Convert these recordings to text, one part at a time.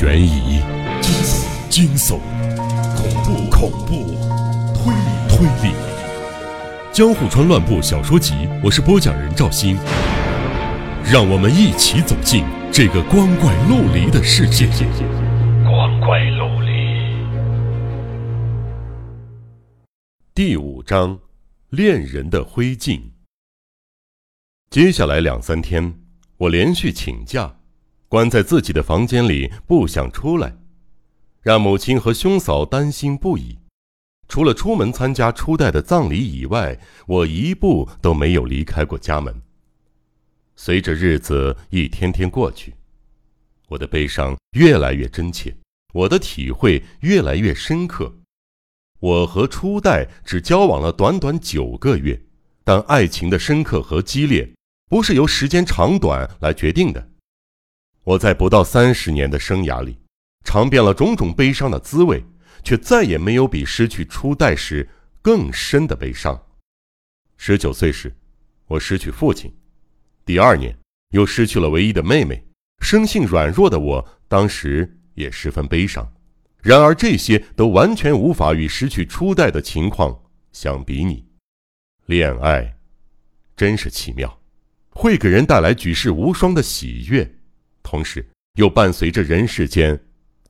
悬疑、惊悚、恐怖、恐怖、推理、推理，《江户川乱步小说集》，我是播讲人赵鑫，让我们一起走进这个光怪陆离的世界。光怪陆离。第五章：恋人的灰烬。接下来两三天，我连续请假。关在自己的房间里，不想出来，让母亲和兄嫂担心不已。除了出门参加初代的葬礼以外，我一步都没有离开过家门。随着日子一天天过去，我的悲伤越来越真切，我的体会越来越深刻。我和初代只交往了短短九个月，但爱情的深刻和激烈，不是由时间长短来决定的。我在不到三十年的生涯里，尝遍了种种悲伤的滋味，却再也没有比失去初代时更深的悲伤。十九岁时，我失去父亲；第二年，又失去了唯一的妹妹。生性软弱的我，当时也十分悲伤。然而，这些都完全无法与失去初代的情况相比拟。恋爱，真是奇妙，会给人带来举世无双的喜悦。同时，又伴随着人世间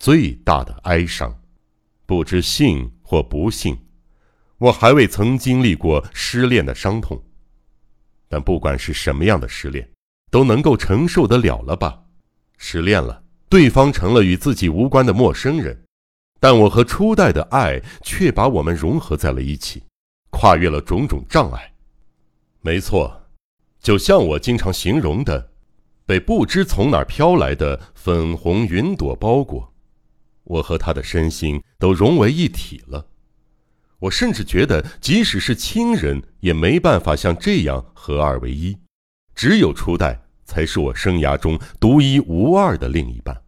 最大的哀伤。不知幸或不幸，我还未曾经历过失恋的伤痛。但不管是什么样的失恋，都能够承受得了了吧？失恋了，对方成了与自己无关的陌生人，但我和初代的爱却把我们融合在了一起，跨越了种种障碍。没错，就像我经常形容的。被不知从哪儿飘来的粉红云朵包裹，我和他的身心都融为一体了。我甚至觉得，即使是亲人，也没办法像这样合二为一。只有初代才是我生涯中独一无二的另一半，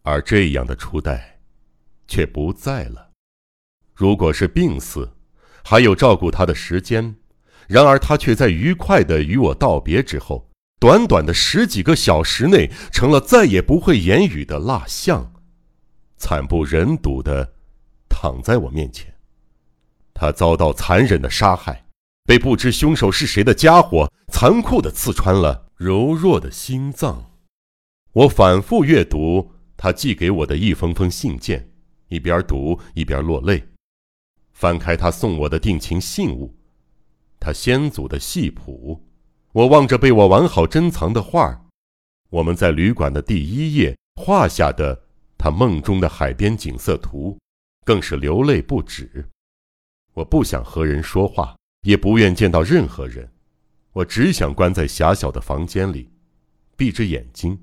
而这样的初代，却不在了。如果是病死，还有照顾他的时间；然而他却在愉快的与我道别之后。短短的十几个小时内，成了再也不会言语的蜡像，惨不忍睹的躺在我面前。他遭到残忍的杀害，被不知凶手是谁的家伙残酷的刺穿了柔弱的心脏。我反复阅读他寄给我的一封封信件，一边读一边落泪。翻开他送我的定情信物，他先祖的戏谱。我望着被我完好珍藏的画我们在旅馆的第一页画下的他梦中的海边景色图，更是流泪不止。我不想和人说话，也不愿见到任何人，我只想关在狭小的房间里，闭着眼睛，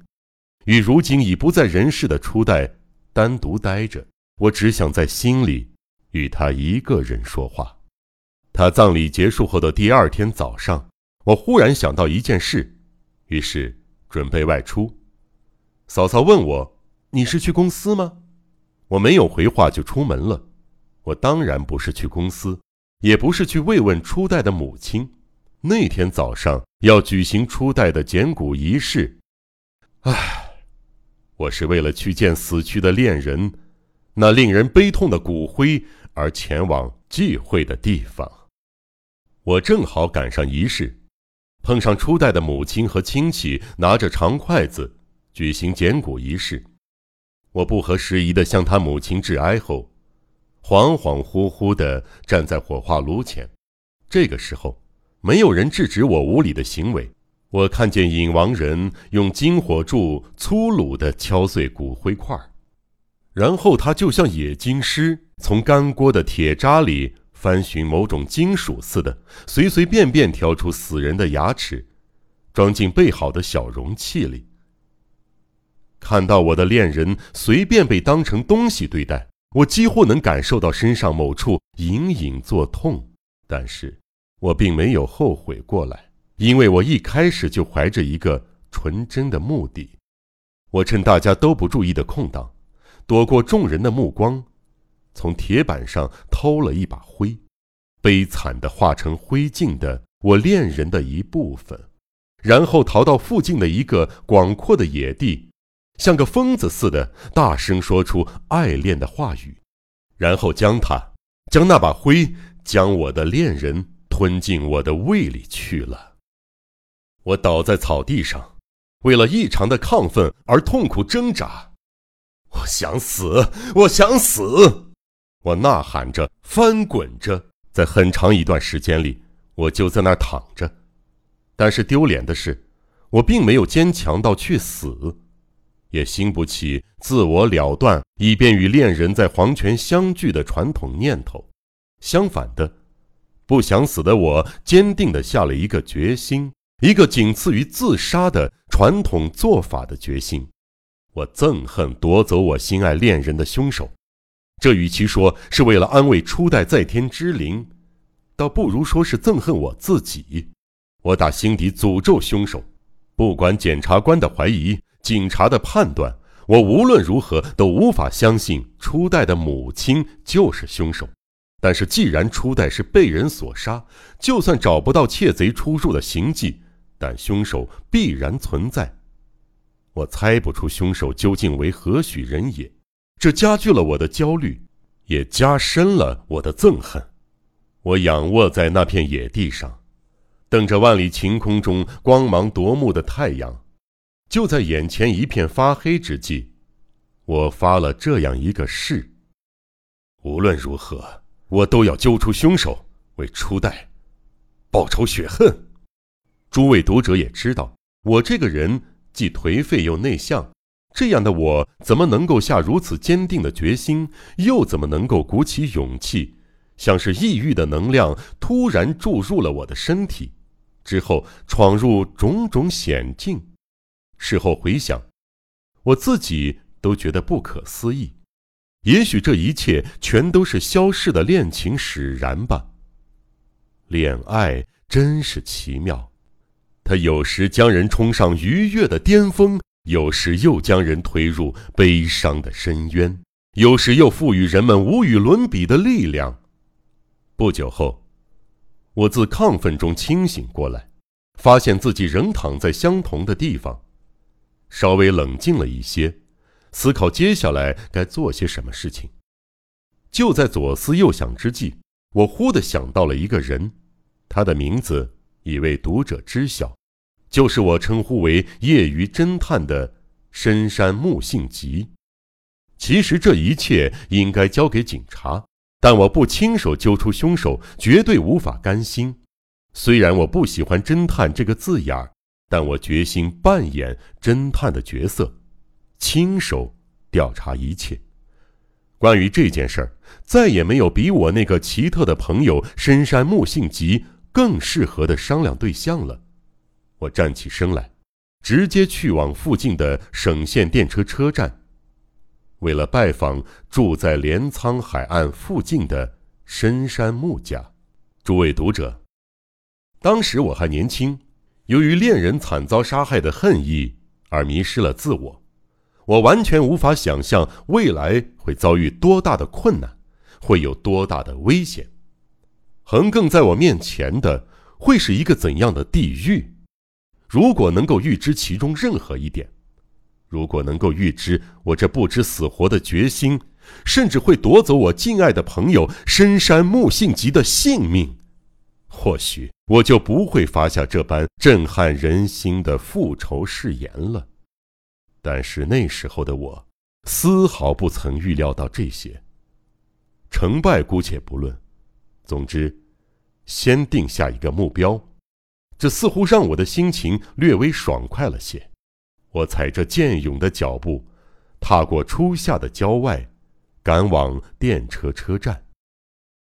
与如今已不在人世的初代单独待着。我只想在心里与他一个人说话。他葬礼结束后的第二天早上。我忽然想到一件事，于是准备外出。嫂嫂问我：“你是去公司吗？”我没有回话就出门了。我当然不是去公司，也不是去慰问初代的母亲。那天早上要举行初代的捡骨仪式。唉，我是为了去见死去的恋人，那令人悲痛的骨灰而前往聚会的地方。我正好赶上仪式。碰上初代的母亲和亲戚拿着长筷子举行捡骨仪式，我不合时宜地向他母亲致哀后，恍恍惚惚地站在火化炉前。这个时候，没有人制止我无礼的行为。我看见引亡人用金火柱粗鲁地敲碎骨灰块，然后他就像冶金师从干锅的铁渣里。翻寻某种金属似的，随随便便挑出死人的牙齿，装进备好的小容器里。看到我的恋人随便被当成东西对待，我几乎能感受到身上某处隐隐作痛。但是，我并没有后悔过来，因为我一开始就怀着一个纯真的目的。我趁大家都不注意的空档，躲过众人的目光。从铁板上偷了一把灰，悲惨的化成灰烬的我恋人的一部分，然后逃到附近的一个广阔的野地，像个疯子似的，大声说出爱恋的话语，然后将他，将那把灰，将我的恋人吞进我的胃里去了。我倒在草地上，为了异常的亢奋而痛苦挣扎。我想死，我想死！我呐喊着，翻滚着，在很长一段时间里，我就在那儿躺着。但是丢脸的是，我并没有坚强到去死。也兴不起自我了断，以便与恋人在黄泉相聚的传统念头。相反的，不想死的我坚定地下了一个决心，一个仅次于自杀的传统做法的决心。我憎恨夺走我心爱恋人的凶手。这与其说是为了安慰初代在天之灵，倒不如说是憎恨我自己。我打心底诅咒凶手，不管检察官的怀疑。警察的判断，我无论如何都无法相信初代的母亲就是凶手。但是既然初代是被人所杀，就算找不到窃贼出入的行迹，但凶手必然存在。我猜不出凶手究竟为何许人也，这加剧了我的焦虑，也加深了我的憎恨。我仰卧在那片野地上，瞪着万里晴空中光芒夺目的太阳。就在眼前一片发黑之际，我发了这样一个誓：无论如何，我都要揪出凶手，为初代报仇雪恨。诸位读者也知道，我这个人既颓废又内向，这样的我怎么能够下如此坚定的决心？又怎么能够鼓起勇气，像是抑郁的能量突然注入了我的身体，之后闯入种种险境？事后回想，我自己都觉得不可思议。也许这一切全都是消逝的恋情使然吧。恋爱真是奇妙，它有时将人冲上愉悦的巅峰，有时又将人推入悲伤的深渊，有时又赋予人们无与伦比的力量。不久后，我自亢奋中清醒过来，发现自己仍躺在相同的地方。稍微冷静了一些，思考接下来该做些什么事情。就在左思右想之际，我忽地想到了一个人，他的名字已为读者知晓，就是我称呼为业余侦探的深山木信吉。其实这一切应该交给警察，但我不亲手揪出凶手，绝对无法甘心。虽然我不喜欢“侦探”这个字眼儿。但我决心扮演侦探的角色，亲手调查一切。关于这件事儿，再也没有比我那个奇特的朋友深山木信吉更适合的商量对象了。我站起身来，直接去往附近的省线电车车站，为了拜访住在镰仓海岸附近的深山木家。诸位读者，当时我还年轻。由于恋人惨遭杀害的恨意而迷失了自我，我完全无法想象未来会遭遇多大的困难，会有多大的危险。横亘在我面前的会是一个怎样的地狱？如果能够预知其中任何一点，如果能够预知我这不知死活的决心，甚至会夺走我敬爱的朋友深山木性吉的性命。或许我就不会发下这般震撼人心的复仇誓言了，但是那时候的我，丝毫不曾预料到这些。成败姑且不论，总之，先定下一个目标，这似乎让我的心情略微爽快了些。我踩着健勇的脚步，踏过初夏的郊外，赶往电车车站。